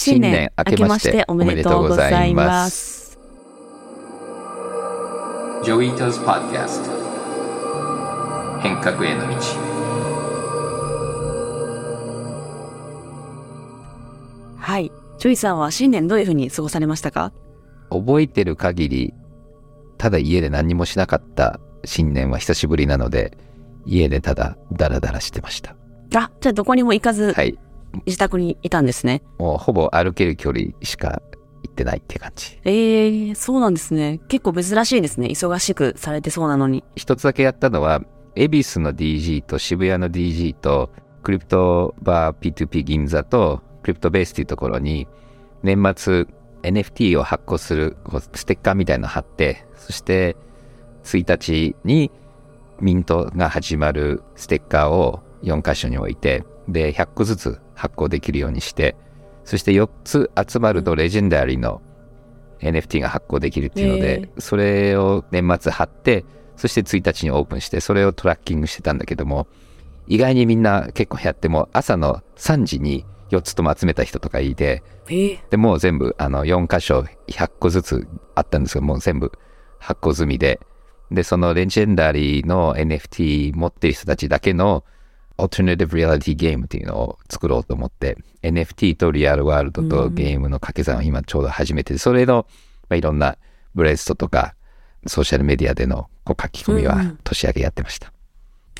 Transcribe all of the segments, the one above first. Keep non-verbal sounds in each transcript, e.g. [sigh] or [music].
新年明けましておめでとうございます。 Joi Ito's Podcast 変革への道。はい。ジョイさんは新年どういうふうに過ごされましたか？覚えてる限りただ家で何もしなかった新年は久しぶりなので家でただダラダラしてました。あじゃあどこにも行かず、はい、自宅にいたんですね。もうほぼ歩ける距離しか行ってないって感じ。ええー、そうなんですね。結構珍しいですね。忙しくされてそうなのに。一つだけやったのは、恵比寿の DG と渋谷の DG と、クリプトバー P2P 銀座と、クリプトベースっていうところに、年末 NFT を発行するステッカーみたいなの貼って、そして1日にミントが始まるステッカーを4箇所に置いて、で、100個ずつ発行できるようにして、そして4つ集まるとレジェンダリーの NFT が発行できるっていうので、えー、それを年末貼って、そして1日にオープンして、それをトラッキングしてたんだけども、意外にみんな結構やっても、朝の3時に4つとも集めた人とかいて、えー、で、もう全部、あの、4箇所100個ずつあったんですけど、もう全部発行済みで、で、そのレジェンダリーの NFT 持ってる人たちだけのオートネティブリアリティゲームっていうのを作ろうと思って、NFT とリアルワールドとゲームの掛け算を今ちょうど始めて、それの、まあ、いろんなブレストとかソーシャルメディアでのこう書き込みは年明けやってました。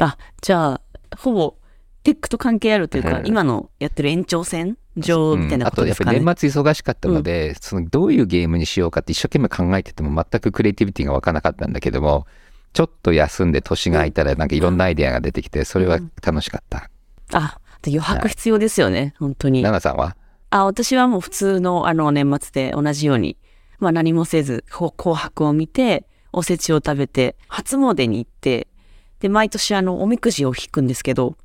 うん、あ、じゃあ、ほぼテックと関係あるというか、うん、今のやってる延長線上みたいなことですかね、うん、あとやっぱり年末忙しかったので、そのどういうゲームにしようかって一生懸命考えてても全くクリエイティビティが湧かなかったんだけども、ちょっと休んで年が空いたらなんかいろんなアイデアが出てきて、それは楽しかった。あ、余白必要ですよね、はい、本当に。奈々さんは？あ、私はもう普通のあの年末で同じように、まあ何もせず、紅白を見て、おせちを食べて、初詣に行って、で、毎年あの、おみくじを引くんですけど、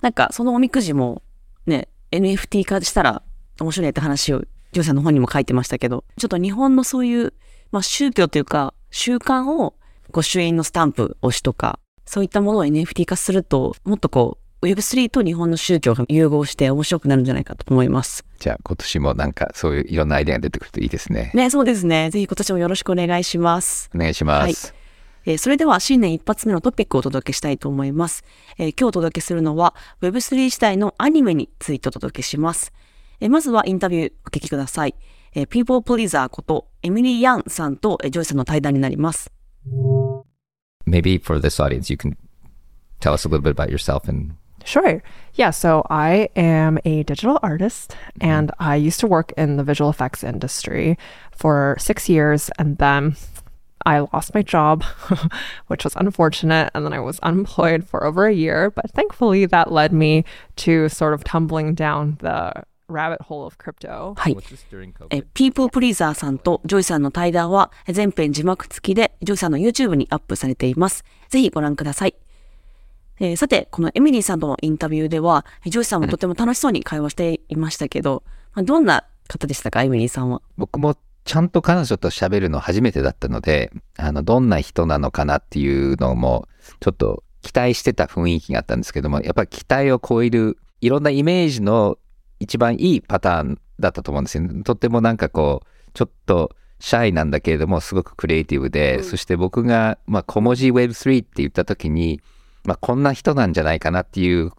なんかそのおみくじもね、NFT 化したら面白いって話を、ジョーさんの本にも書いてましたけど、ちょっと日本のそういう、まあ宗教というか、習慣を、御朱印のスタンプ推しとか、そういったものを NFT 化すると、もっとこう、Web3 と日本の宗教が融合して面白くなるんじゃないかと思います。じゃあ今年もなんかそういういろんなアイデアが出てくるといいですね。ね、そうですね。ぜひ今年もよろしくお願いします。お願いします。はいえー、それでは新年一発目のトピックをお届けしたいと思います。えー、今日お届けするのは Web3 時代のアニメについてお届けします。えー、まずはインタビューお聞きください。えー、People Pleaser ことエミリー・ヤンさんと、えー、ジョイさんの対談になります。Maybe for this audience you can tell us a little bit about yourself and Sure. Yeah. So I am a digital artist mm-hmm. and I used to work in the visual effects industry for six years. And then I lost my job, [laughs] which was unfortunate. And then I was unemployed for over a year. But thankfully, that led me to sort of tumbling down the rabbit hole of crypto. はい。え、People Pleaser さんとジョイさんの対談は全編字幕付きでジョイさんの YouTube にアップされています。ぜひご覧ください。えー、さて、このエミリーさんとのインタビューでは、ジョイさんもとても楽しそうに会話していましたけど、まあ、どんな方でしたか、エミリーさんは。僕もちゃんと彼女と喋るの初めてだったので、あの、どんな人なのかなっていうのも、ちょっと期待してた雰囲気があったんですけども、やっぱり期待を超える、いろんなイメージの一番いいパターンだったと思うんですよ、ね。とってもなんかこう、ちょっとシャイなんだけれども、すごくクリエイティブで、うん、そして僕が、まあ、小文字 Web3 って言った時に、まあ、こんな人なんじゃないかなっていう、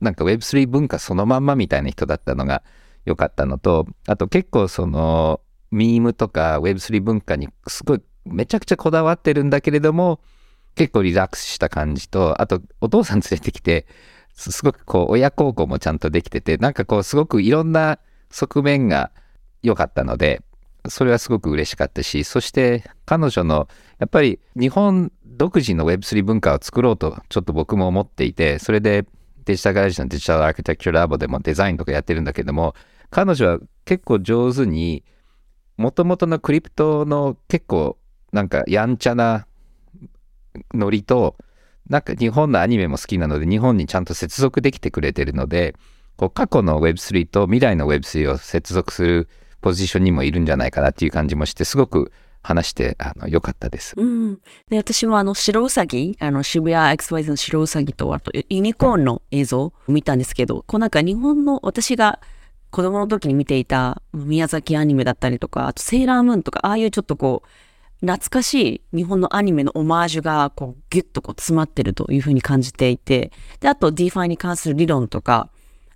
なんか Web3 文化そのまんまみたいな人だったのが良かったのと、あと結構その、ミームとか Web3 文化にすごいめちゃくちゃこだわってるんだけれども、結構リラックスした感じと、あとお父さん連れてきて、すごくこう親孝行もちゃんとできてて、なんかこうすごくいろんな側面が良かったので、それはすごく嬉しかったし、そして彼女のやっぱり日本独自の Web3 文化を作ろうとちょっと僕も思っていて、それでデジタルガレージのデジタルアーキテクチャラボでもデザインとかやってるんだけども、彼女は結構上手に、もともとのクリプトの結構なんかやんちゃなノリと、なんか日本のアニメも好きなので日本にちゃんと接続できてくれてるので、こう過去の Web3 と未来の Web3 を接続するポジションにもいるんじゃないかなっていう感じもして、すごく話してあの良かったです。うん。で、私もあの白うさぎ、あの渋谷 XYZ の白うさぎと、あとユニコーンの映像を見たんですけど、こうなんか日本の私が子供の時に見ていた宮崎アニメだったりとか、あとセーラームーンとか、ああいうちょっとこう、懐かしい日本のアニメのオマージュがこうギュッとこう詰まってるというふうに感じていて、で、あと DeFi に関する理論とか、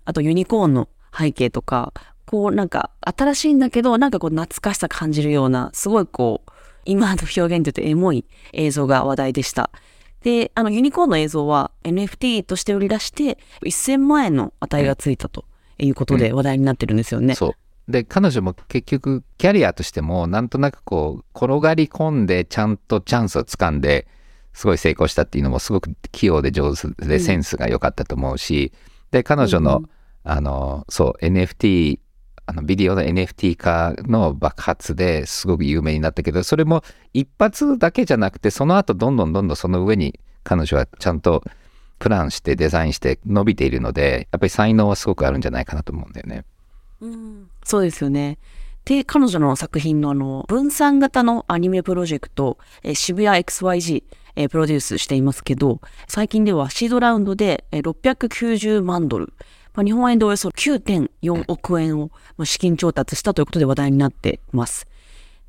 あとユニコーンの背景とか、こうなんか新しいんだけど、なんかこう懐かしさ感じるような、すごいこう、今の表現で言うとエモい映像が話題でした。で、あのユニコーンの映像は NFT として売り出して1000万円の値がついたということで話題になってるんですよね。そう。で、彼女も結局、キャリアとしても、なんとなくこう、転がり込んで、ちゃんとチャンスをつかんで、すごい成功したっていうのも、すごく器用で上手で、センスが良かったと思うし、で、彼女の、あの、そう、NFT、あの、ビデオの NFT 化の爆発ですごく有名になったけど、それも一発だけじゃなくて、その後、どんどんどんどんその上に、彼女はちゃんとプランしてデザインして伸びているので、やっぱり才能はすごくあるんじゃないかなと思うんだよね。そうですよね。で、彼女の作品のあの、分散型のアニメプロジェクト、え渋谷 XYG、えプロデュースしていますけど、最近ではシードラウンドでえ690万ドル、まあ、日本円でおよそ9.4億円をま資金調達したということで話題になっています。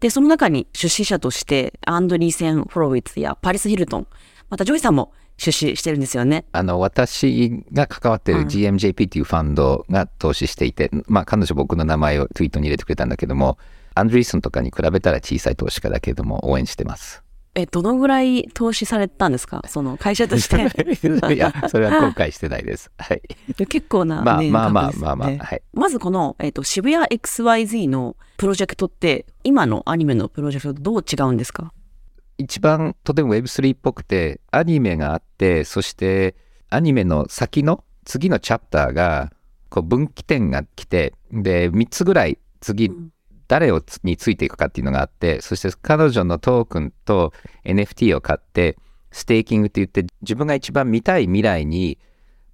で、その中に出資者として、アンドリーセン・ホロウィッツやパリス・ヒルトン、またジョイさんも出資してるんですよね。あの、私が関わっている GMJP っていうファンドが投資していて、まあ彼女僕の名前をツイートに入れてくれたんだけども、アンドリーソンとかに比べたら小さい投資家だけれども応援してます。え、どのぐらい投資されたんですか？その会社として。[laughs] いや、それは公開してないです。はい。結構な、ね、まあまあまあまあまあ、ねはい。まずこの、えっ、と、渋谷 XYZ のプロジェクトって、今のアニメのプロジェクトとどう違うんですか？一番とても Web3 っぽくて、アニメがあって、そしてアニメの先の次のチャプターが、こう分岐点が来て、で、3つぐらい次、誰をつについていくかっていうのがあって、そして彼女のトークンと NFT を買って、ステーキングって言って、自分が一番見たい未来に、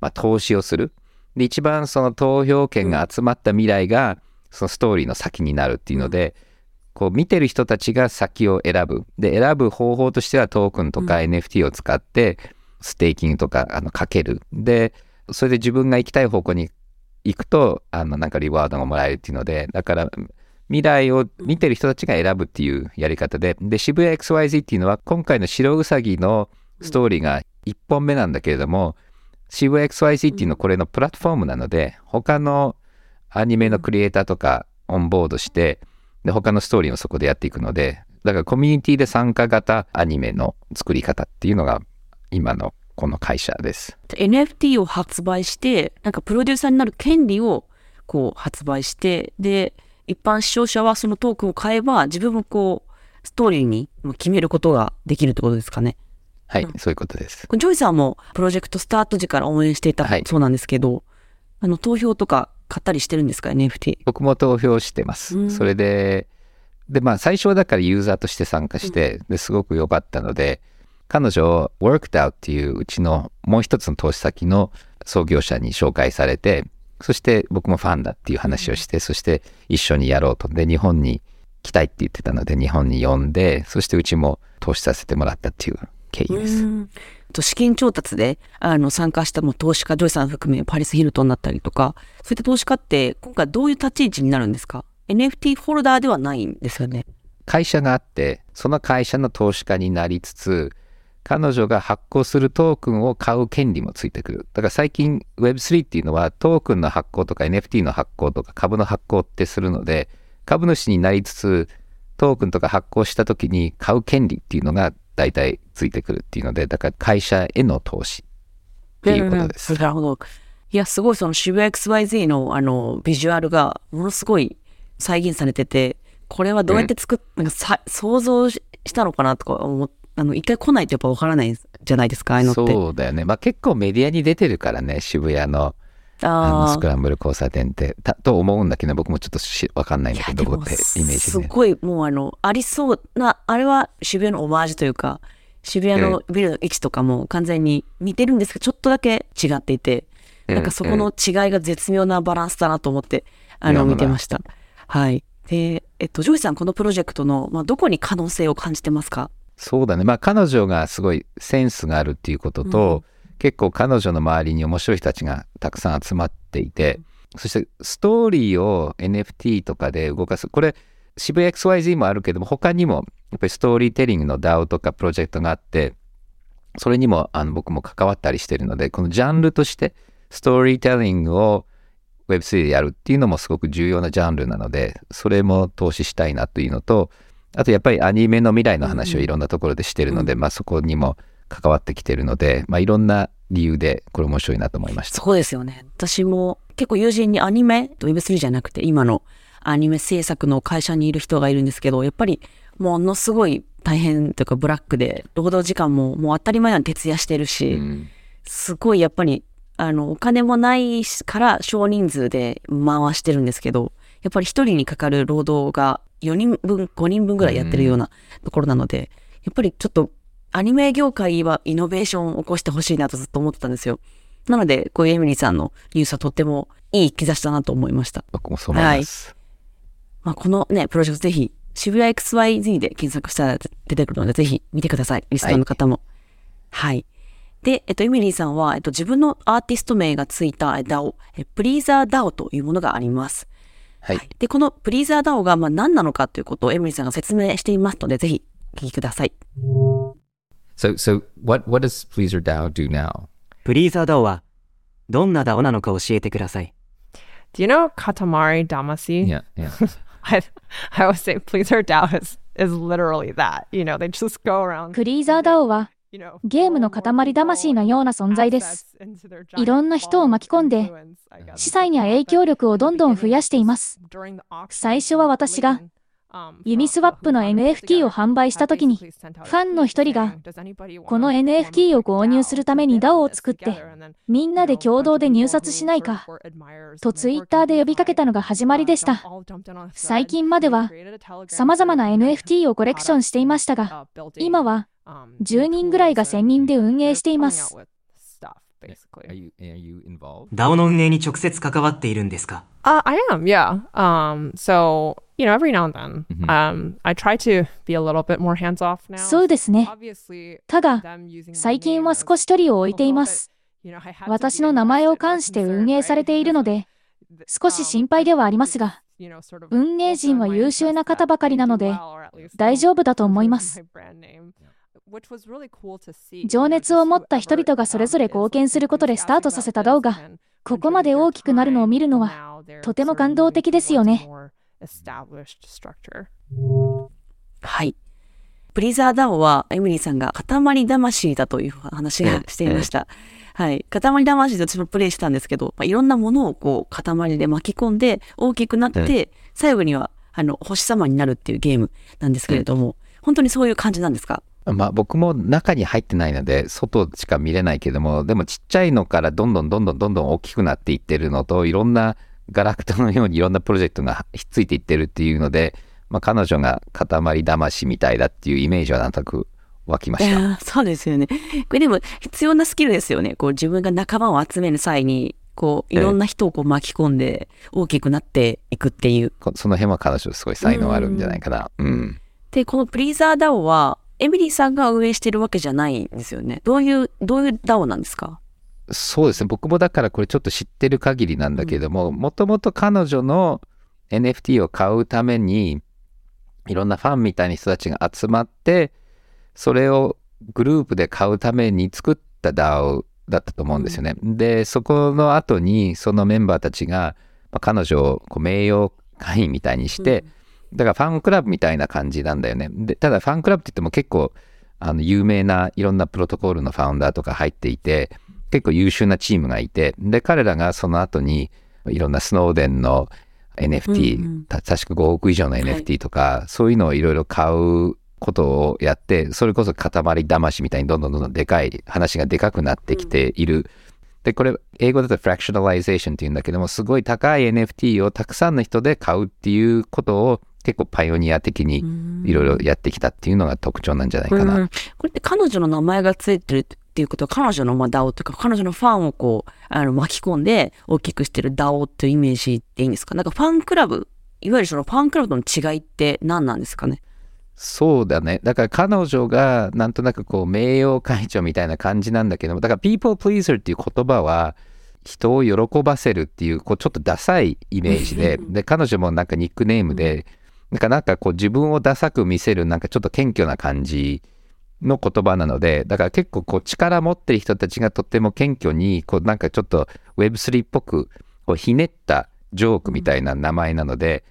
まあ、投資をする。で、一番その投票権が集まった未来が、そのストーリーの先になるっていうので、こう見てる人たちが先を選ぶ。で、選ぶ方法としてはトークンとか NFT を使って、ステーキングとかあのかける。で、それで自分が行きたい方向に行くと、あの、なんかリワードがもらえるっていうので、だから、未来を見てる人たちが選ぶっていうやり方で、で、渋谷 XYZ っていうのは、今回の白うさぎのストーリーが1本目なんだけれども、渋谷 XYZ っていうのはこれのプラットフォームなので、他のアニメのクリエイターとかオンボードして、で、他のストーリーをそこでやっていくので、だからコミュニティで参加型アニメの作り方っていうのが今のこの会社です。NFT を発売して、なんかプロデューサーになる権利をこう発売して、で、一般視聴者はそのトークンを買えば、自分もこう、ストーリーに決めることができるってことですかね。はい、そういうことです。ジョイさんもプロジェクトスタート時から応援していたはいそうなんですけど、あの、投票とか買ったりしてるんですか ?NFT。僕も投票してます。うんそれで、で、まあ最初はだからユーザーとして参加して、ですごく良かったので、彼女、WorkDAO っていううちのもう一つの投資先の創業者に紹介されて、そして僕もファンだっていう話をして、そして一緒にやろうと。で、日本に来たいって言ってたので、日本に呼んで、そしてうちも投資させてもらったっていう経緯です。うんと資金調達であの参加したもう投資家、ジョイさん含めパリス・ヒルトンだったりとか、そういった投資家って今回どういう立ち位置になるんですか ?NFT ホルダーではないんですよね。会社があって、その会社の投資家になりつつ、彼女が発行するトークンを買う権利もついてくる。だから最近 Web3 っていうのはトークンの発行とか NFT の発行とか株の発行ってするので、株主になりつつ、トークンとか発行した時に買う権利っていうのが大体ついてくるっていうので、だから会社への投資っていうことです。なるほど。いや、すごいその渋谷 XYZ のあのビジュアルがものすごい再現されてて、これはどうやって作っ、なんかさ想像ししたのかなとか思っあの、一回来ないとやっぱわからないじゃないですか、ああいうのって。そうだよね。まあ結構メディアに出てるからね、渋谷のあのあスクランブル交差点って。たと思うんだけど、僕もちょっとしわかんないんだけど、どこってイメージすね。ごいもうあのありそうなあれは渋谷のオマージュというか渋谷のビルの位置とかも完全に似てるんですけどちょっとだけ違っていてうんなんかそこの違いが絶妙なバランスだなと思ってあの見てました。はい。でえっとジョイさんこのプロジェクトの、まあ、どこに可能性を感じてますか？そうだね。まあ彼女がすごいセンスがあるっていうことと、結構彼女の周りに面白い人たちがたくさん集まっていて、そしてストーリーを NFT とかで動かす。これ渋谷 XYZ もあるけども他にもやっぱりストーリーテリングの DAO とかプロジェクトがあってそれにもあの僕も関わったりしてるのでこのジャンルとしてストーリーテリングを Web3 でやるっていうのもすごく重要なジャンルなのでそれも投資したいなというのとあとやっぱりアニメの未来の話をいろんなところでしてるので、まあそこにも関わってきてるので、まあいろんな理由でこれ面白いなと思いました。そうですよね。私も結構友人にアニメ、Web3 じゃなくて今のアニメ制作の会社にいる人がいるんですけど、やっぱりものすごい大変というかブラックで、労働時間ももう当たり前なのに徹夜してるし、うんすごいやっぱり、あの、お金もないから少人数で回してるんですけど、やっぱり一人にかかる労働が4人分、5人分ぐらいやってるようなところなので、やっぱりちょっとアニメ業界はイノベーションを起こしてほしいなとずっと思ってたんですよ。なので、こういうエミリーさんのニュースはとってもいい兆しだなと思いました。僕もそう思います。まあ、このね、プロジェクトぜひ、渋谷 XYZ で検索したら出てくるので、ぜひ見てください。リスナーの方も。はい。で、えっと、エミリーさんは、えっと、自分のアーティスト名がついたえ DAO、えプリーザー DAO というものがあります。はい。で、このプリーザー DAO がまあ何なのかということをエミリーさんが説明していますので、ぜひお聞きください。So, so what, what does Pleaser DAO do now? プリーザー DAO はどんな DAO なのか教えてください。Do you know Katamari Damacy? Yeah, yeah. I, I would say Pleaser DAO is, is literally that. You know, they just go around, クリーザー DAO は you know, ゲームの塊魂のような存在です。いろんな人を巻き込んで、司祭には影響力をどんどん増やしています。最初は私がユニスワップの NFT を販売した時に、ファンの一人が、この NFT を購入するために DAO を作って、みんなで共同で入札しないか、とツイッターで呼びかけたのが始まりでした。最近までは、様々な NFT をコレクションしていましたが、今は10人ぐらいが専任で運営しています。ダオの運営に直接関わっているんですか、uh, I am, yeah.、Um, so, you know, every now and then,、um, I try to be a little bit more hands off now. そうですね。ただ、最近は少し距離を置いています。私の名前を冠して運営されているので、少し心配ではありますが、運営陣は優秀な方ばかりなので、大丈夫だと思います。My brand name, which was really cool to see. 情熱を持った人々がそれぞれ貢献することでスタートさせた動画、ここまで大きくなるのを見るのは、とても感動的ですよね。はい。プリザー DAO はエミリーさんが塊魂だという話がしていました。はい。塊魂で私もプレイしたんですけど、まあ、いろんなものをこう塊で巻き込んで大きくなって、最後にはあの星様になるっていうゲームなんですけれども、本当にそういう感じなんですかまあ僕も中に入ってないので外しか見れないけどもでもちっちゃいのからどんどんどんどんどんどん大きくなっていってるのといろんなガラクタのようにいろんなプロジェクトがひっついていってるっていうので、まあ、彼女が塊魂みたいだっていうイメージはなんとなく湧きました。そうですよね。これでも必要なスキルですよね。こう自分が仲間を集める際に、こういろんな人をこう巻き込んで大きくなっていくっていう。こその辺は彼女すごい才能あるんじゃないかな。うん。で、このプリーザー DAO は、エミリーさんが運営してるわけじゃないんですよね。どういう、どういう DAO なんですか？そうですね。僕もだからこれちょっと知ってる限りなんだけどももともと彼女の NFT を買うためにいろんなファンみたいな人たちが集まってそれをグループで買うために作った DAO だったと思うんですよね。でそこの後にそのメンバーたちが、まあ彼女をこう名誉会員みたいにして、だからファンクラブみたいな感じなんだよね。でただファンクラブって言っても結構あの有名ないろんなプロトコールのファウンダーとか入っていて結構優秀なチームがいてで彼らがその後にいろんなスノーデンの NFT、うんうんた確か5億以上の NFT とか、そういうのをいろいろ買うことをやってそれこそ塊魂みたいにどんどんどんどんでかい話がでかくなってきている。でこれ英語だと fractionalization っていうんだけどもすごい高い NFT をたくさんの人で買うっていうことを結構パイオニア的にいろいろやってきたっていうのが特徴なんじゃないかな。うんこれって彼女の名前がついてるっていうことは彼女のまあ DAO というか彼女のファンをこうあの巻き込んで大きくしてる DAO っていうイメージでいいんですか？なんかファンクラブいわゆるそのファンクラブの違いって何なんですかね？そうだね。だから彼女がなんとなくこう名誉会長みたいな感じなんだけども、だから people pleaser っていう言葉は人を喜ばせるっていう、こうちょっとダサいイメージで、[laughs] で、彼女もなんかニックネームで、なんかなんかこう自分をダサく見せるなんかちょっと謙虚な感じの言葉なので、だから結構こう力持ってる人たちがとっても謙虚に、こうなんかちょっと Web3 っぽくこうひねったジョークみたいな名前なので、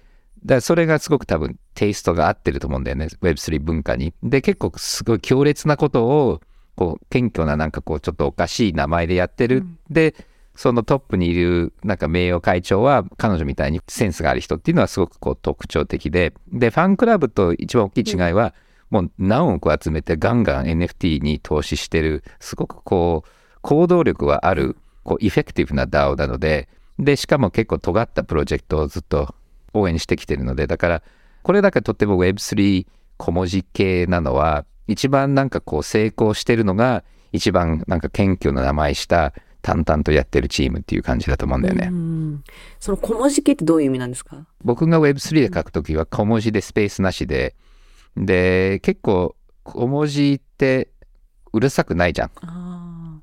だそれがすごく多分テイストが合ってると思うんだよね Web3 文化に。で結構すごい強烈なことをこう謙虚ななんかこうちょっとおかしい名前でやってる。でそのトップにいるなんか名誉会長は彼女みたいにセンスがある人っていうのはすごくこう特徴的で。でファンクラブと一番大きい違いは、もう何億集めてガンガン NFT に投資してるすごくこう行動力はあるこうエフェクティブな DAO なので。でしかも結構尖ったプロジェクトをずっと応援してきてるので。だからこれだけとっても Web3 小文字系なのは一番なんかこう成功してるのが一番なんか謙虚な名前した淡々とやってるチームっていう感じだと思うんだよね。うんその小文字系ってどういう意味なんですか？僕が Web3 で書くときは小文字でスペースなしでで結構小文字ってうるさくないじゃん。あ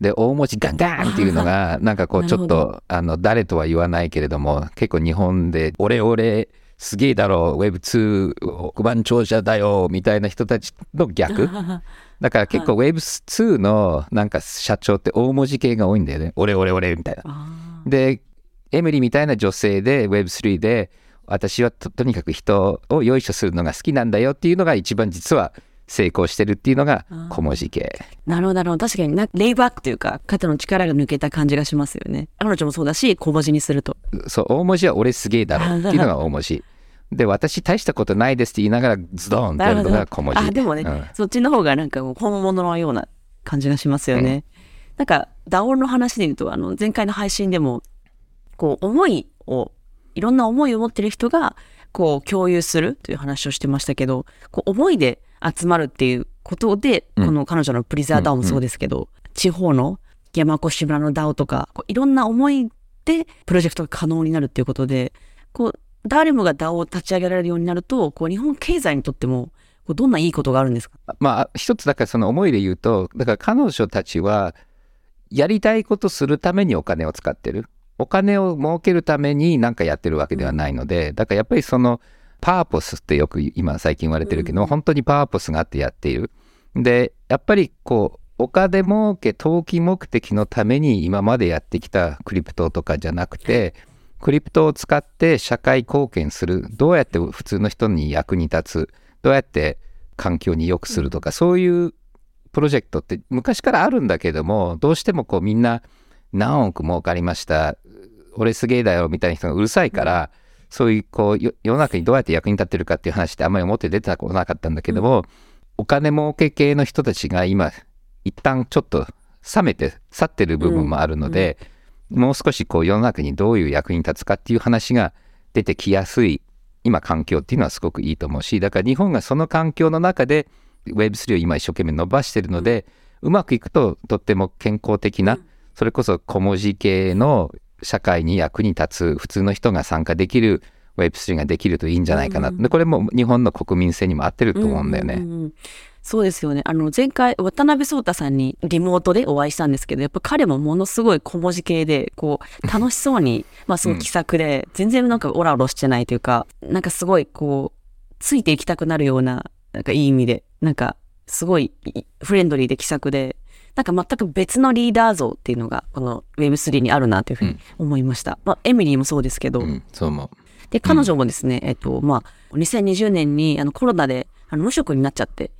で大文字ガンガンっていうのがなんかこう [laughs] ちょっとあの誰とは言わないけれども結構日本で「俺俺すげえだろ Web2 億万長者だよ」みたいな人たちの逆。[laughs] だから結構 Web2 のなんか社長って大文字系が多いんだよね「俺俺俺」みたいな。あでエミリーみたいな女性で Web3 で私はととにかく人をよいしょするのが好きなんだよっていうのが一番実は成功してるっていうのが小文字系。なるほどなるほど。確かになレイバックというか肩の力が抜けた感じがしますよね。彼女もそうだし小文字にすると。そう、大文字は俺すげえだろっていうのが大文字。で、私大したことないですって言いながらズドンってやるのが小文字。あでもね、うん。そっちの方がなんか本物のような感じがしますよね、なんか DAO の話で言うとあの前回の配信でもこう思いをいろんな思いを持ってる人がこう共有するという話をしてましたけどこう思いで集まるっていうことで、うん。この彼女のプリザー DAO もそうですけど、地方の山越村の DAO とかこういろんな思いでプロジェクトが可能になるっていうことでこう誰もが DAO を立ち上げられるようになるとこう日本経済にとってもこうどんないいことがあるんですか？まあ、一つだからその思いで言うと、だから彼女たちはやりたいことするためにお金を使ってる。お金を儲けるために何かやってるわけではないので、だからやっぱりそのパーポスってよく今最近言われてるけど、本当にパーポスがあってやっている。で、やっぱりこう、お金儲け、投機目的のために今までやってきたクリプトとかじゃなくて、クリプトを使って社会貢献する、どうやって普通の人に役に立つ、どうやって環境に良くするとか、そういうプロジェクトって昔からあるんだけども、どうしてもこうみんな何億儲かりました、俺すげえだよみたいな人がうるさいから、そういうこうよ世の中にどうやって役に立ってるかっていう話ってあんまり表出てこなかったんだけども、お金儲け系の人たちが今一旦ちょっと冷めて去ってる部分もあるので、もう少しこう世の中にどういう役に立つかっていう話が出てきやすい今環境っていうのはすごくいいと思うしだから日本がその環境の中で Web3 を今一生懸命伸ばしてるので、うまくいくととっても健康的な、それこそ小文字系の社会に役に立つ普通の人が参加できる Web3 ができるといいんじゃないかな、でこれも日本の国民性にも合ってると思うんだよね。うんうんうんそうですよね。あの、前回、渡辺壮太さんにリモートでお会いしたんですけど、やっぱ彼もものすごい小文字系で、こう、楽しそうに、[laughs] まあ、すごい気さくで、全然なんかオラオラしてないというか、なんかすごい、こう、ついていきたくなるような、なんかいい意味で、なんか、すごいいフレンドリーで気さくで、なんか全く別のリーダー像っていうのが、この Web3 にあるなというふうに思いました。まあ、エミリーもそうですけど、うん、そう思う。で、彼女もですね、えっと、まあ、2020年にあのコロナであの無職になっちゃって、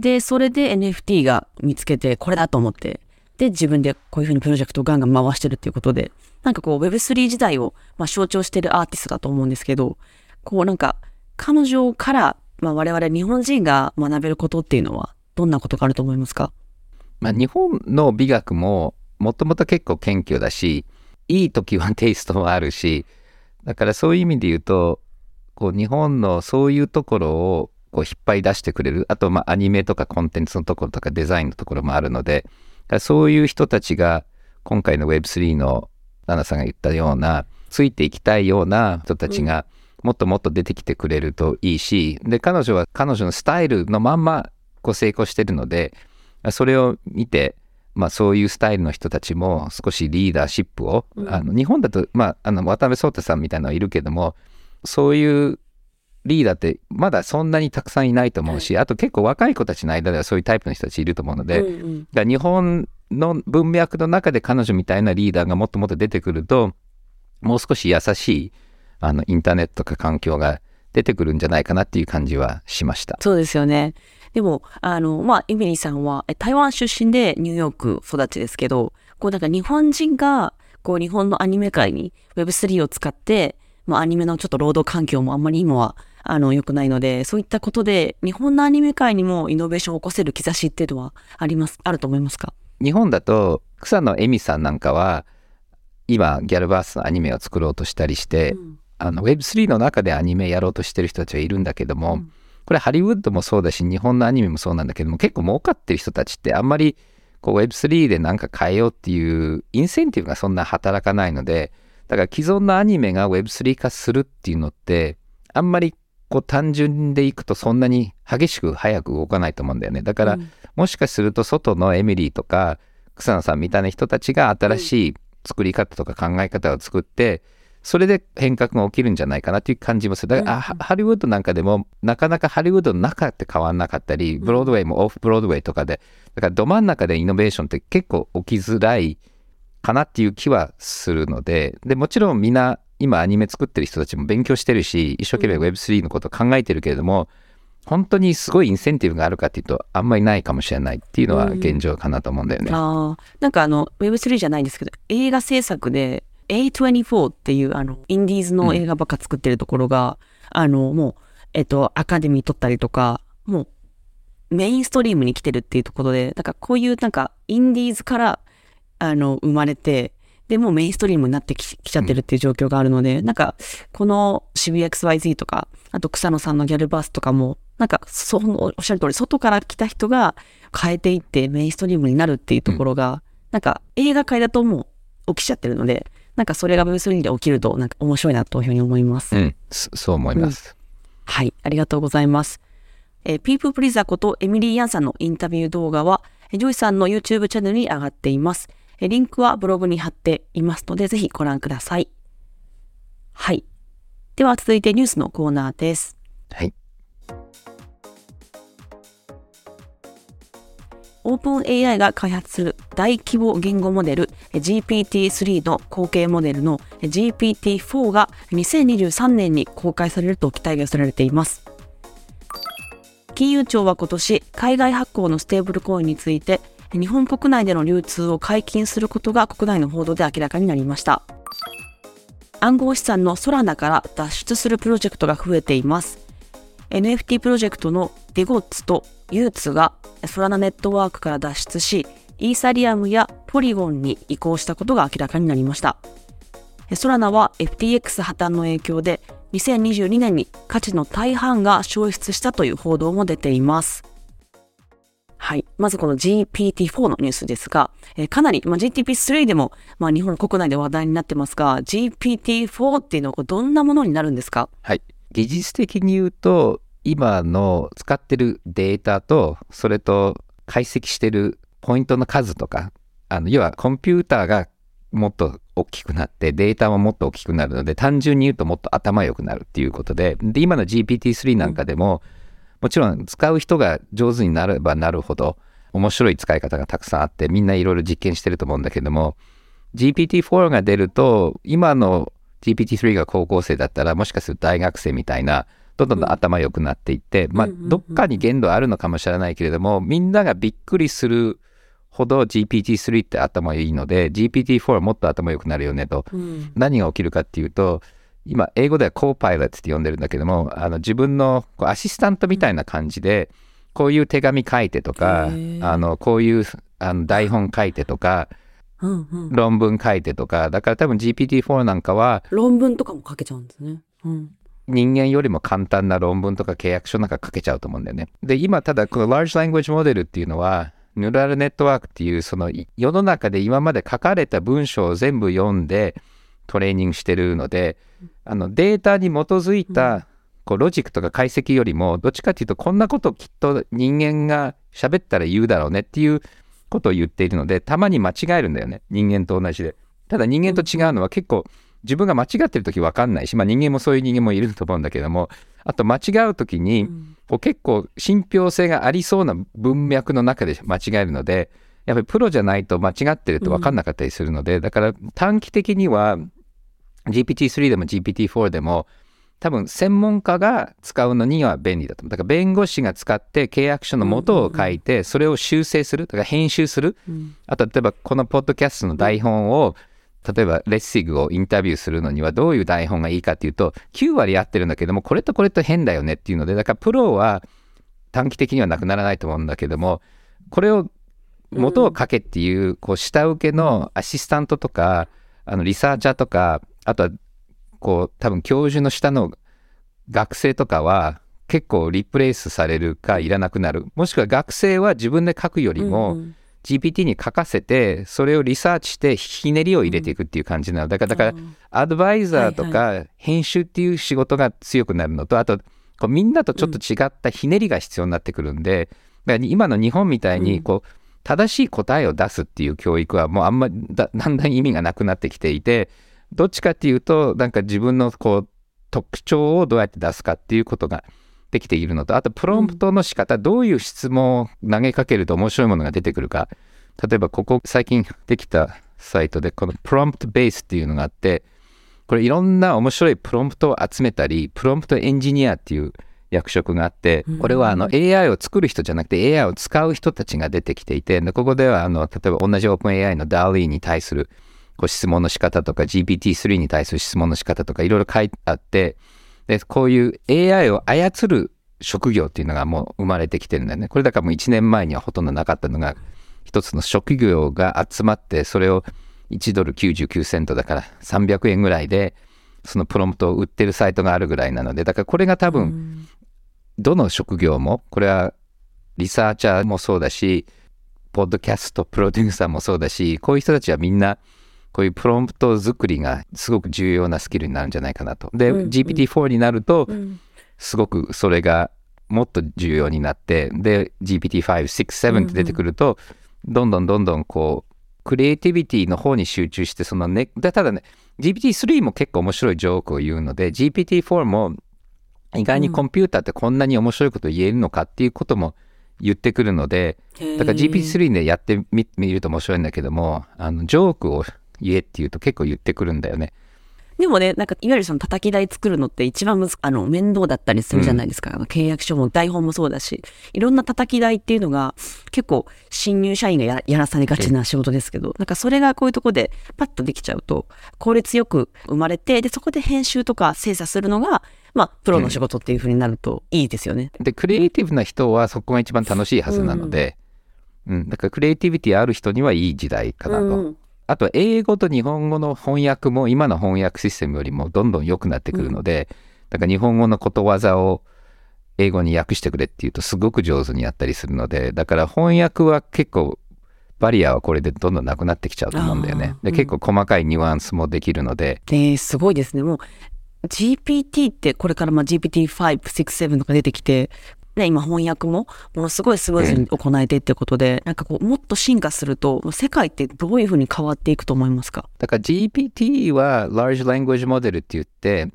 で、それで NFT が見つけて、これだと思って、で、自分でこういうふうにプロジェクトをガンガン回してるっていうことで、なんかこう Web3 時代を、まあ、象徴してるアーティストだと思うんですけど、こうなんか、彼女から、まあ、我々日本人が学べることっていうのは、どんなことがあると思いますか？まあ、日本の美学ももともと結構謙虚だしいい時はテイストもあるしだからそういう意味で言うとこう日本のそういうところをこう引っ張り出してくれるあとまあアニメとかコンテンツのところとかデザインのところもあるのでそういう人たちが今回の Web3 のナナさんが言ったようなついていきたいような人たちがもっともっと出てきてくれるといいしで彼女は彼女のスタイルのまんまこう成功してるのでそれを見てまあそういうスタイルの人たちも少しリーダーシップを、うんあの日本だと、まあ、あの渡辺壮太さんみたいなのはいるけども、そういうリーダーってまだそんなにたくさんいないと思うし、あと結構若い子たちの間ではそういうタイプの人たちいると思うので、うんうんだ日本の文脈の中で彼女みたいなリーダーがもっともっと出てくるともう少し優しいあのインターネットとか環境が出てくるんじゃないかなっていう感じはしました。そうですよね。でも、あの、まあ、エミリーさんはえ台湾出身でニューヨーク育ちですけど、こうなんか日本人が、こう日本のアニメ界に Web3 を使って、まあ、アニメのちょっと労働環境もあんまり今は、あの、良くないので、そういったことで、日本のアニメ界にもイノベーションを起こせる兆しっていうのはあります、あると思いますか？日本だと草野恵美さんなんかは今ギャルバースのアニメを作ろうとしたりして、あの Web3 の中でアニメやろうとしてる人たちはいるんだけども、これハリウッドもそうだし日本のアニメもそうなんだけども結構儲かってる人たちってあんまりこう Web3 でなんか変えようっていうインセンティブがそんな働かないのでだから既存のアニメが Web3 化するっていうのってあんまりこう単純でいくとそんなに激しく早く動かないと思うんだよね。だから、もしかすると外のエミリーとか草野さん。みたいな人たちが新しい作り方とか考え方を作って、それで変革が起きるんじゃないかなっていう感じもする。だから、あハハリウッドなんかでもなかなかハリウッドの中って変わんなかったり、ブロードウェイもオフブロードウェイとかで、だからど真ん中でイノベーションって結構起きづらいかなっていう気はするので、でもちろんみんな今アニメ作ってる人たちも勉強してるし、一生懸命 Web3 のことを考えてるけれども、本当にすごいインセンティブがあるかっていうとあんまりないかもしれないっていうのは現状かなと思うんだよね。ああ、なんかあの、Web3 じゃないんですけど、映画制作で A24 っていうあの、インディーズの映画ばっか作ってるところが、あの、もう、えっと、アカデミー取ったりとか、もう、メインストリームに来てるっていうところで、なんかこういうなんか、インディーズから、あの、生まれて、で、もうメインストリームになってききちゃってるっていう状況があるので、なんか、この渋谷 XYZ とか、あと草野さんのギャルバースとかも、なんか、その、おっしゃる通り、外から来た人が変えていってメインストリームになるっていうところが、なんか映画界だともう起きちゃってるので、なんかそれが Web3 で起きると、なんか面白いなというふうに思います。うん、そそう思います。はい、ありがとうございます。えー、ピーププリザことエミリー・ヤンさんのインタビュー動画は、えージョイさんの YouTube チャンネルに上がっています。えーリンクはブログに貼っていますので、ぜひご覧ください。はい。では続いてニュースのコーナーです。はい。オープン AI が開発する大規模言語モデル GPT-3 の後継モデルの GPT-4 が2023年に公開されると期待が寄せられています。金融庁は今年、海外発行のステーブルコインについて、日本国内での流通を解禁することが国内の報道で明らかになりました。暗号資産のソラナから脱出するプロジェクトが増えています。NFT プロジェクトのデゴッツとユーツがソラナネットワークから脱出し、イーサリアムやポリゴンに移行したことが明らかになりました。ソラナは FTX 破綻の影響で2022年に価値の大半が消失したという報道も出ています。はい。まずこの GPT-4 のニュースですが、えーかなり、まあ、GTP3 でも、まあ、日本国内で話題になってますが、GPT-4 っていうのはどんなものになるんですか？はい。技術的に言うと、今の使ってるデータと、それと解析してるポイントの数とか、あの要はコンピューターがもっと大きくなって、データももっと大きくなるので、単純に言うともっと頭良くなるっていうことで、で今の GPT-3 なんかでも、もちろん使う人が上手になればなるほど、面白い使い方がたくさんあって、みんないろいろ実験してると思うんだけども、GPT-4 が出ると、今の GPT-3 が高校生だったら、もしかすると大学生みたいな、どんどん頭良くなっていって、まあ、どっかに限度あるのかもしれないけれども、みんながびっくりするほど GPT-3 って頭いいので、GPT-4 はもっと頭良くなるよねと。うん。何が起きるかっていうと、今、英語ではコーパイロットって呼んでるんだけども、あの自分のこうアシスタントみたいな感じで、こういう手紙書いてとかあのこういうあの台本書いてとか、うんうん。論文書いてとか、だから多分 GPT-4 なんかは論文とかも書けちゃうんですね。うん。人間よりも簡単な論文とか契約書なんか書けちゃうと思うんだよね。で、今ただこの Large Language Model っていうのは、ニューラルネットワークっていうそのい世の中で今まで書かれた文章を全部読んでトレーニングしてるので、あのデータに基づいたこうロジックとか解析よりも、どっちかっていうとこんなこときっと人間が喋ったら言うだろうねっていうことを言っているので、たまに間違えるんだよね。人間と同じで。ただ人間と違うのは結構自分が間違ってる時分かんないし、まあ人間もそういう人間もいると思うんだけども、あと間違う時に、こう結構信憑性がありそうな文脈の中で間違えるので、やっぱりプロじゃないと間違ってると分かんなかったりするので、だから短期的には GPT-3 でも GPT-4 でも多分専門家が使うのには便利だと思う。だから弁護士が使って契約書の元を書いて、それを修正する、だから編集する。あと例えばこのポッドキャストの台本を、例えばレッシグをインタビューするのにはどういう台本がいいかっていうと、9割合ってるんだけども、これとこれと変だよねっていうので、だからプロは短期的にはなくならないと思うんだけども、これを元を書けっていう、こう下請けのアシスタントとか、あのリサーチャーとか、あとはこう多分教授の下の学生とかは結構リプレイスされるかいらなくなる。もしくは学生は自分で書くよりも GPT に書かせてそれをリサーチしてひねりを入れていくっていう感じなの。だからだからアドバイザーとか編集っていう仕事が強くなるのとあとこうみんなとちょっと違ったひねりが必要になってくるんでだから今の日本みたいにこう正しい答えを出すっていう教育はもうあんまりだ [laughs] だんだん意味がなくなってきていてどっちかっていうと、なんか自分のこう特徴をどうやって出すかっていうことができているのと、あとプロンプトの仕方、うん、どういう質問を投げかけると面白いものが出てくるか。例えばここ最近できたサイトでこのプロンプトベースっていうのがあって、これいろんな面白いプロンプトを集めたり、プロンプトエンジニアっていう役職があって、これはあの AI を作る人じゃなくて AI を使う人たちが出てきていて、ここではあの例えば同じ OpenAI の DALI に対するこう質問の仕方とか GPT-3 に対する質問の仕方とかいろいろ書いてあって、で、こういう AI を操る職業っていうのがもう生まれてきてるんだよね。これだからもう1年前にはほとんどなかったのが、一つの職業が集まって、それを1ドル99セントだから300円ぐらいで、そのプロンプトを売ってるサイトがあるぐらいなので、だからこれが多分、どの職業も、これはリサーチャーもそうだし、ポッドキャストプロデューサーもそうだし、こういう人たちはみんなこういうプロンプト作りがすごく重要なスキルになるんじゃないかなと。で、うんうん、GPT-4 になると、すごくそれがもっと重要になって、で、GPT-5、6、7って出てくると、うんうん、どんどんどんどんこう、クリエイティビティの方に集中して、そのね、ただね、GPT-3 も結構面白いジョークを言うので、GPT-4 も意外にコンピューターってこんなに面白いこと言えるのかっていうことも言ってくるので、だから GPT-3 でやってみると面白いんだけども、あの、ジョークを言えって言うと結構言ってくるんだよね。でもね、なんか、いわゆるその叩き台作るのって一番むず、あの、面倒だったりするじゃないですか。うん、あの契約書も台本もそうだし、いろんな叩き台っていうのが結構新入社員がやらされがちな仕事ですけど、なんかそれがこういうとこでパッとできちゃうと、効率よく生まれて、で、そこで編集とか精査するのが、まあ、プロの仕事っていうふうになるといいですよね、うん。で、クリエイティブな人はそこが一番楽しいはずなので、うん、うん、だからクリエイティビティある人にはいい時代かなと。うんあと英語と日本語の翻訳も今の翻訳システムよりもどんどん良くなってくるので、うん、だから日本語のことわざを英語に訳してくれっていうとすごく上手にやったりするので、だから翻訳は結構バリアはこれでどんどんなくなってきちゃうと思うんだよね。で、うん、結構細かいニュアンスもできるので。で、すごいですね。もう GPT ってこれからまあ GPT5、6、7とか出てきて、ね、今翻訳もものすごいスムーズに行えてってことで、うん、なんかこうもっと進化すると世界ってどういうふうに変わっていくと思いますか？だから GPT は Large Language Model って言って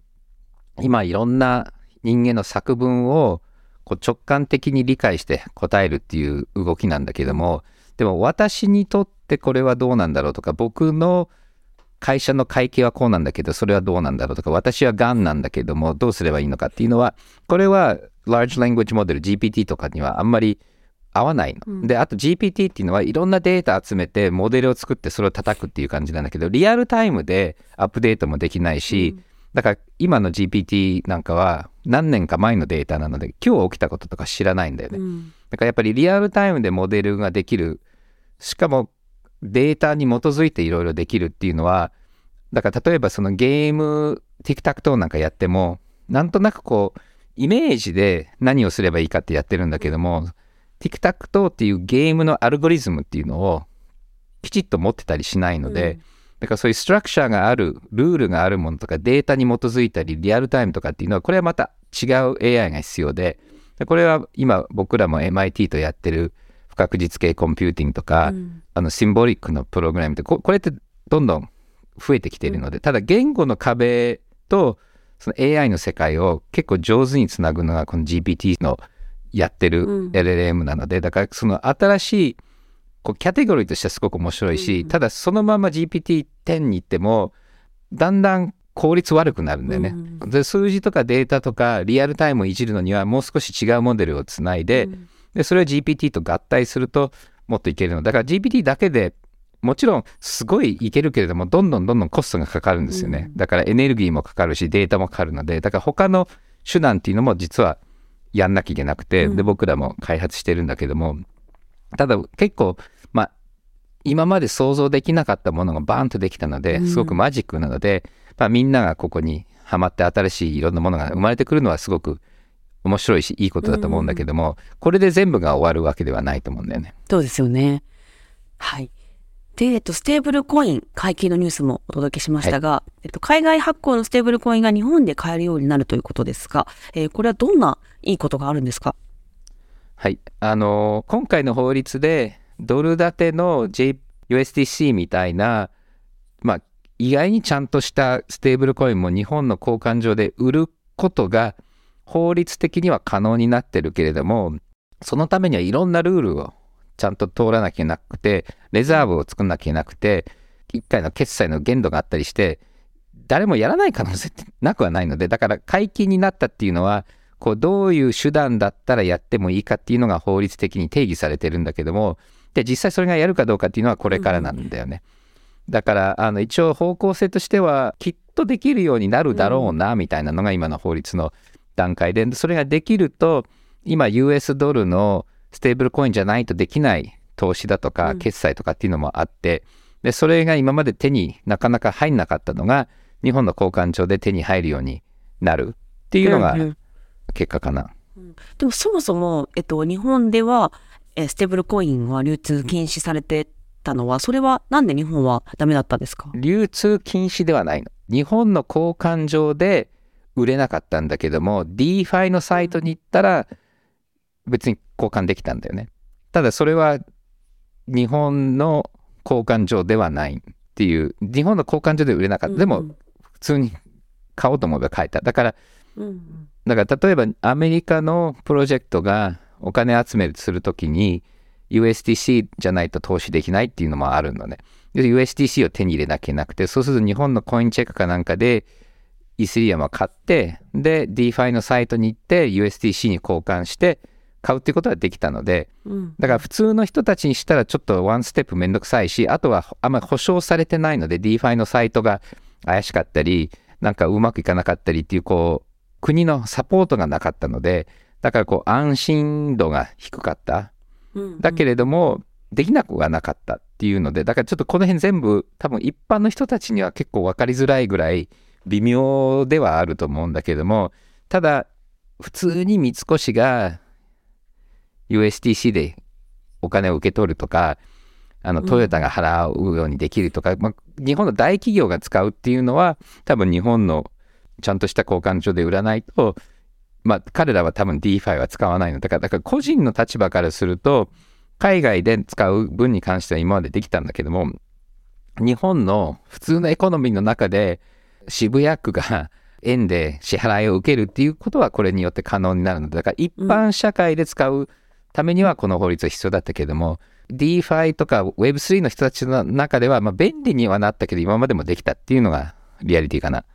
今いろんな人間の作文をこう直感的に理解して答えるっていう動きなんだけどもでも私にとってこれはどうなんだろうとか僕の会社の会計はこうなんだけどそれはどうなんだろうとか私はがんなんだけどもどうすればいいのかっていうのはこれは Large Language Model GPT とかにはあんまり合わないの。うん、で、あと GPT っていうのはいろんなデータ集めてモデルを作ってそれを叩くっていう感じなんだけど、リアルタイムでアップデートもできないし、うん、だから今の GPT なんかは何年か前のデータなので今日起きたこととか知らないんだよね。うん、だからやっぱりリアルタイムでモデルができる、しかもデータに基づいていろいろできるっていうのは、だから例えばそのゲーム、TikTok なんかやっても、なんとなくこう、イメージで何をすればいいかってやってるんだけども TikTok っていうゲームのアルゴリズムっていうのをきちっと持ってたりしないので、うん、だからそういうストラクチャーがあるルールがあるものとかデータに基づいたりリアルタイムとかっていうのはこれはまた違う AI が必要でこれは今僕らも MIT とやってる不確実系コンピューティングとか、あのシンボリックのプログラムってここれってどんどん増えてきているので、ただ言語の壁とその AI の世界を結構上手につなぐのがこの GPT のやってる LLM なので、だからその新しいこうキャテゴリーとしてはすごく面白いし、ただそのまま GPT-10 に行ってもだんだん効率悪くなるんだよね、で数字とかデータとかリアルタイムをいじるのにはもう少し違うモデルをつないで,、でそれを GPT と合体するともっといけるの。だから GPT だけでもちろんすごいいけるけれどもどんどんどんどんコストがかかるんですよね、だからエネルギーもかかるしデータもかかるのでだから他の手段っていうのも実はやんなきゃいけなくて、で僕らも開発してるんだけどもただ結構まあ今まで想像できなかったものがバーンとできたのですごくマジックなので、まあ、みんながここにはまって新しいいろんなものが生まれてくるのはすごく面白いしいいことだと思うんだけども、これで全部が終わるわけではないと思うんだよね。そうですよね。はい。で、えっと、ステーブルコイン解禁のニュースもお届けしましたが、えっと、海外発行のステーブルコインが日本で買えるようになるということですが、えーこれはどんないいことがあるんですか？はい。あのー今回の法律でドル建ての J USDC みたいな、まあ、意外にちゃんとしたステーブルコインも日本の交換所で売ることが法律的には可能になってるけれども、そのためにはいろんなルールをちゃんと通らなきゃなくて、レザーブを作んなきゃなくて、一回の決済の限度があったりして、誰もやらない可能性ってなくはないので、だから解禁になったっていうのは、こうどういう手段だったらやってもいいかっていうのが法律的に定義されてるんだけども、で、実際それがやるかどうかっていうのはこれからなんだよね。だから、あの、一応方向性としては、きっとできるようになるだろうな、みたいなのが今の法律の段階で、それができると、今 US ドルのステーブルコインじゃないとできない投資だとか、決済とかっていうのもあって、で、それが今まで手になかなか入んなかったのが、日本の交換庁で手に入るようになるっていうのがうんうん結果かな。でもそもそも、えっと、日本では、えーステーブルコインは流通禁止されてたのは、それはなんで日本はダメだったんですか？流通禁止ではないの。日本の交換所で売れなかったんだけども、DeFi のサイトに行ったら別に交換できたんだよね。ただそれは日本の交換所ではないっていう、日本の交換所で売れなかった。でも普通に買おうと思えば買えた。だから、うんだから例えばアメリカのプロジェクトがお金集めるするときに USDC じゃないと投資できないっていうのもあるのね。で USDC を手に入れなきゃなくて、そうすると日本のコインチェックかなんかでイスリアムを買って、で DeFi のサイトに行って USDC に交換して買うっていうことができたので、うんだから普通の人たちにしたらちょっとワンステップめんどくさいし、あとはあんまり保証されてないので DeFi のサイトが怪しかったり、なんかうまくいかなかったりっていうこう国のサポートがなかったので、だからこう安心度が低かった。うんだけれども、できなくはなかったっていうので、だからちょっとこの辺全部多分一般の人たちには結構分かりづらいぐらい微妙ではあると思うんだけども、ただ普通に三越が USDC でお金を受け取るとか、あのトヨタが払うようにできるとか、まあ、日本の大企業が使うっていうのは多分日本のちゃんとした交換所で売らないと、まあ、彼らは多分 DeFi は使わないの。だからだから個人の立場からすると海外で使う分に関しては今までできたんだけども日本の普通のエコノミーの中で渋谷区が円で支払いを受けるっていうことはこれによって可能になるのでだから一般社会で使うためにはこの法律は必要だったけども DeFi とか Web3 の人たちの中ではまあ便利にはなったけど今までもできたっていうのがリアリティかな。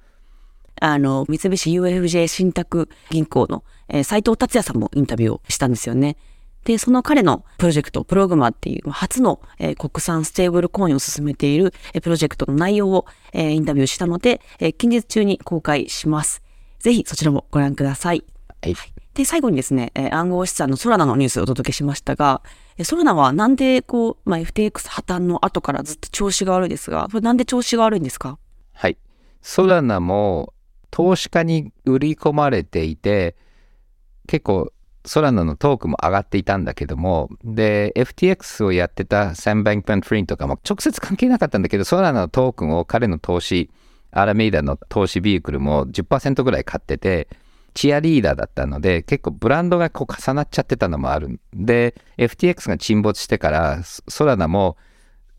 あの、三菱 UFJ 信託銀行の、えー斉藤達也さんもインタビューをしたんですよね。で、その彼のプロジェクト、プログマっていう初の、えー国産ステーブルコインを進めている、えープロジェクトの内容を、えーインタビューしたので、えー近日中に公開します。ぜひそちらもご覧ください。はいで、最後にですね、えー暗号資産のソラナのニュースをお届けしましたが、えーソラナはなんでこう、まあ、FTX 破綻の後からずっと調子が悪いですが、これなんで調子が悪いんですか？はい。ソラナも投資家に売り込まれていて、結構ソラナのトークも上がっていたんだけども、で、FTX をやってたサンバンクマン・フリンとかも直接関係なかったんだけど、ソラナのトークンを彼の投資、アラメイダの投資ビークルも10%ぐらい買ってて、チアリーダーだったので結構ブランドがこう重なっちゃってたのもあるんで FTX が沈没してからソラナも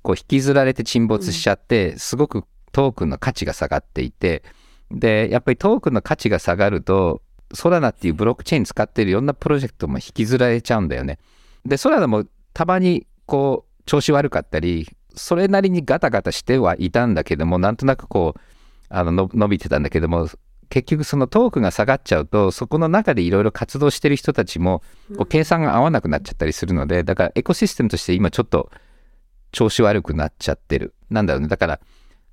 こう引きずられて沈没しちゃって、すごくトークンの価値が下がっていてでやっぱりトークンの価値が下がるとソラナっていうブロックチェーン使ってるいろんなプロジェクトも引きずられちゃうんだよね。でソラナもたまにこう調子悪かったりそれなりにガタガタしてはいたんだけどもなんとなくこうあのの伸びてたんだけども結局そのトークンが下がっちゃうとそこの中でいろいろ活動してる人たちもこう計算が合わなくなっちゃったりするのでだからエコシステムとして今ちょっと調子悪くなっちゃってる。なんだろうね。だから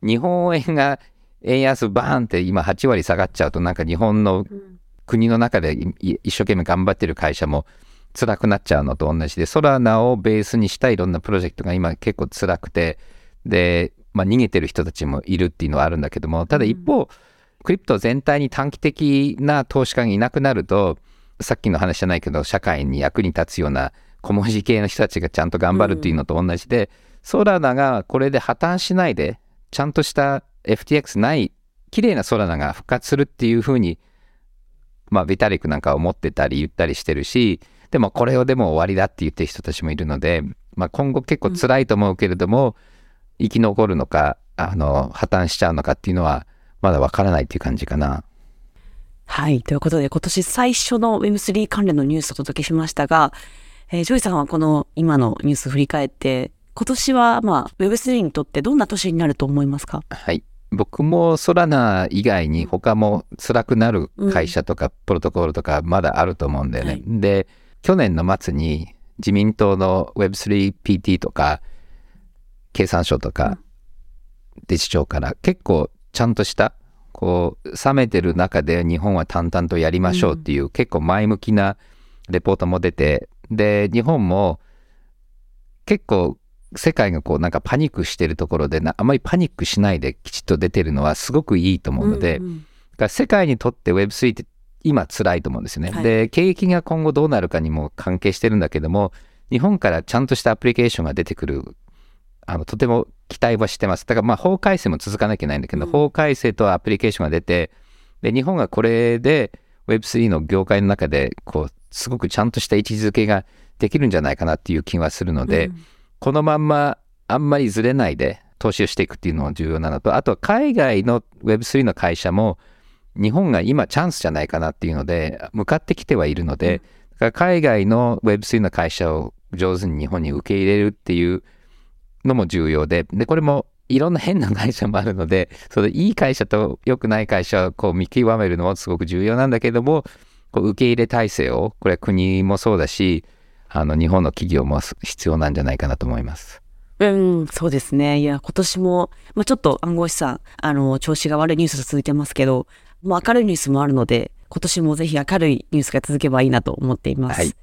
日本円が円安バーンって今8割下がっちゃうとなんか日本の国の中で一生懸命頑張ってる会社も辛くなっちゃうのと同じでソラナをベースにしたいろんなプロジェクトが今結構辛くてで、まあ、逃げてる人たちもいるっていうのはあるんだけどもただ一方、クリプト全体に短期的な投資家がいなくなるとさっきの話じゃないけど社会に役に立つような小文字系の人たちがちゃんと頑張るっていうのと同じで、ソラナがこれで破綻しないでちゃんとした FTX ない綺麗なソラナが復活するっていうふうにまあビタリックなんか思ってたり言ったりしてるしでもこれをでも終わりだって言ってる人たちもいるので、まあ、今後結構辛いと思うけれども、生き残るのかあの破綻しちゃうのかっていうのはまだわからないっていう感じかな。はい。ということで、今年最初の Web3 関連のニュースをお届けしましたが、えージョイさんはこの今のニュース振り返って、今年はまあ Web3 にとってどんな年になると思いますか？はい。僕もソラナ以外に他も辛くなる会社とかプロトコルとかまだあると思うんだよね。はいで、去年の末に自民党の Web3PT とか経産省とかデジ庁から結構ちゃんとしたこう冷めてる中で日本は淡々とやりましょうっていう、結構前向きなレポートも出てで日本も結構世界がこうなんかパニックしてるところでなあまりパニックしないできちっと出てるのはすごくいいと思うので、うんうん。だから世界にとって Web3 って今辛いと思うんですよね。はい。で景気が今後どうなるかにも関係してるんだけども日本からちゃんとしたアプリケーションが出てくるあのとても期待はしてます。だからまあ法改正も続かなきゃいけないんだけど、うん。法改正とアプリケーションが出てで日本がこれで Web3 の業界の中でこうすごくちゃんとした位置づけができるんじゃないかなっていう気はするので、うん。このまんまあんまりずれないで投資をしていくっていうのが重要なのとあとは海外の Web3 の会社も日本が今チャンスじゃないかなっていうので向かってきてはいるので、だから海外の Web3 の会社を上手に日本に受け入れるっていうのも重要ででこれもいろんな変な会社もあるのでそのいい会社と良くない会社をこう見極めるのもすごく重要なんだけどもこう受け入れ体制をこれは国もそうだしあの日本の企業も必要なんじゃないかなと思います。うん、そうですね。いや、今年も、まあ、ちょっと暗号資産、あの、調子が悪いニュースが続いてますけど、まあ、明るいニュースもあるので、今年もぜひ明るいニュースが続けばいいなと思っています。はい。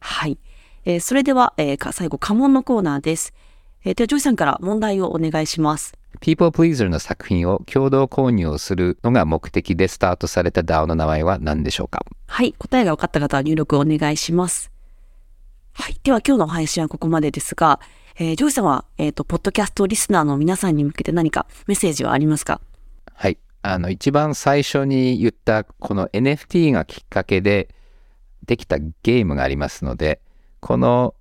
はい。えーそれでは、えーか最後、家紋のコーナーです。えーでは、ジョイさんから問題をお願いします。People Pleaser の作品を共同購入をするのが目的でスタートされた DAO の名前は何でしょうか？はい。答えが分かった方は入力をお願いします。はい。では、今日の配信はここまでですが、えージョイさんは、えっ、と、ポッドキャストリスナーの皆さんに向けて何かメッセージはありますか？はい。あの、一番最初に言ったこの NFT がきっかけでできたゲームがありますので、この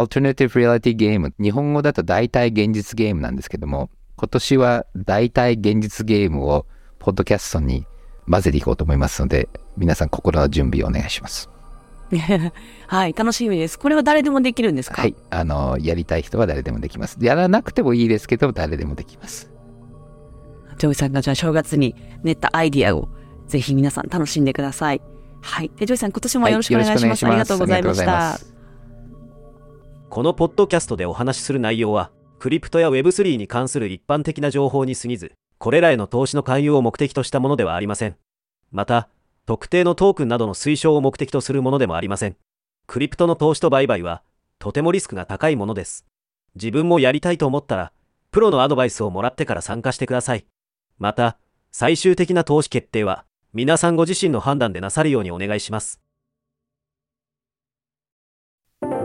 Alternative Reality ゲーム、日本語だと大体現実ゲームなんですけども、今年は大体現実ゲームをポッドキャストに混ぜていこうと思いますので、皆さん心の準備をお願いします。[laughs] はい。楽しみです。これは誰でもできるんですか？はい。あの、やりたい人は誰でもできます。やらなくてもいいですけど、誰でもできます。ジョイさんがじゃあ正月に練ったアイディアをぜひ皆さん楽しんでください。はい。で、ジョイさん今年もよろしくお願いします。はいありがとうございましありがとうございまたす。このポッドキャストでお話しする内容は、クリプトや Web3 に関する一般的な情報に過ぎず、これらへの投資の勧誘を目的としたものではありません。また、特定のトークンなどの推奨を目的とするものでもありません。クリプトの投資と売買は、とてもリスクが高いものです。自分もやりたいと思ったら、プロのアドバイスをもらってから参加してください。また、最終的な投資決定は、皆さんご自身の判断でなさるようにお願いします。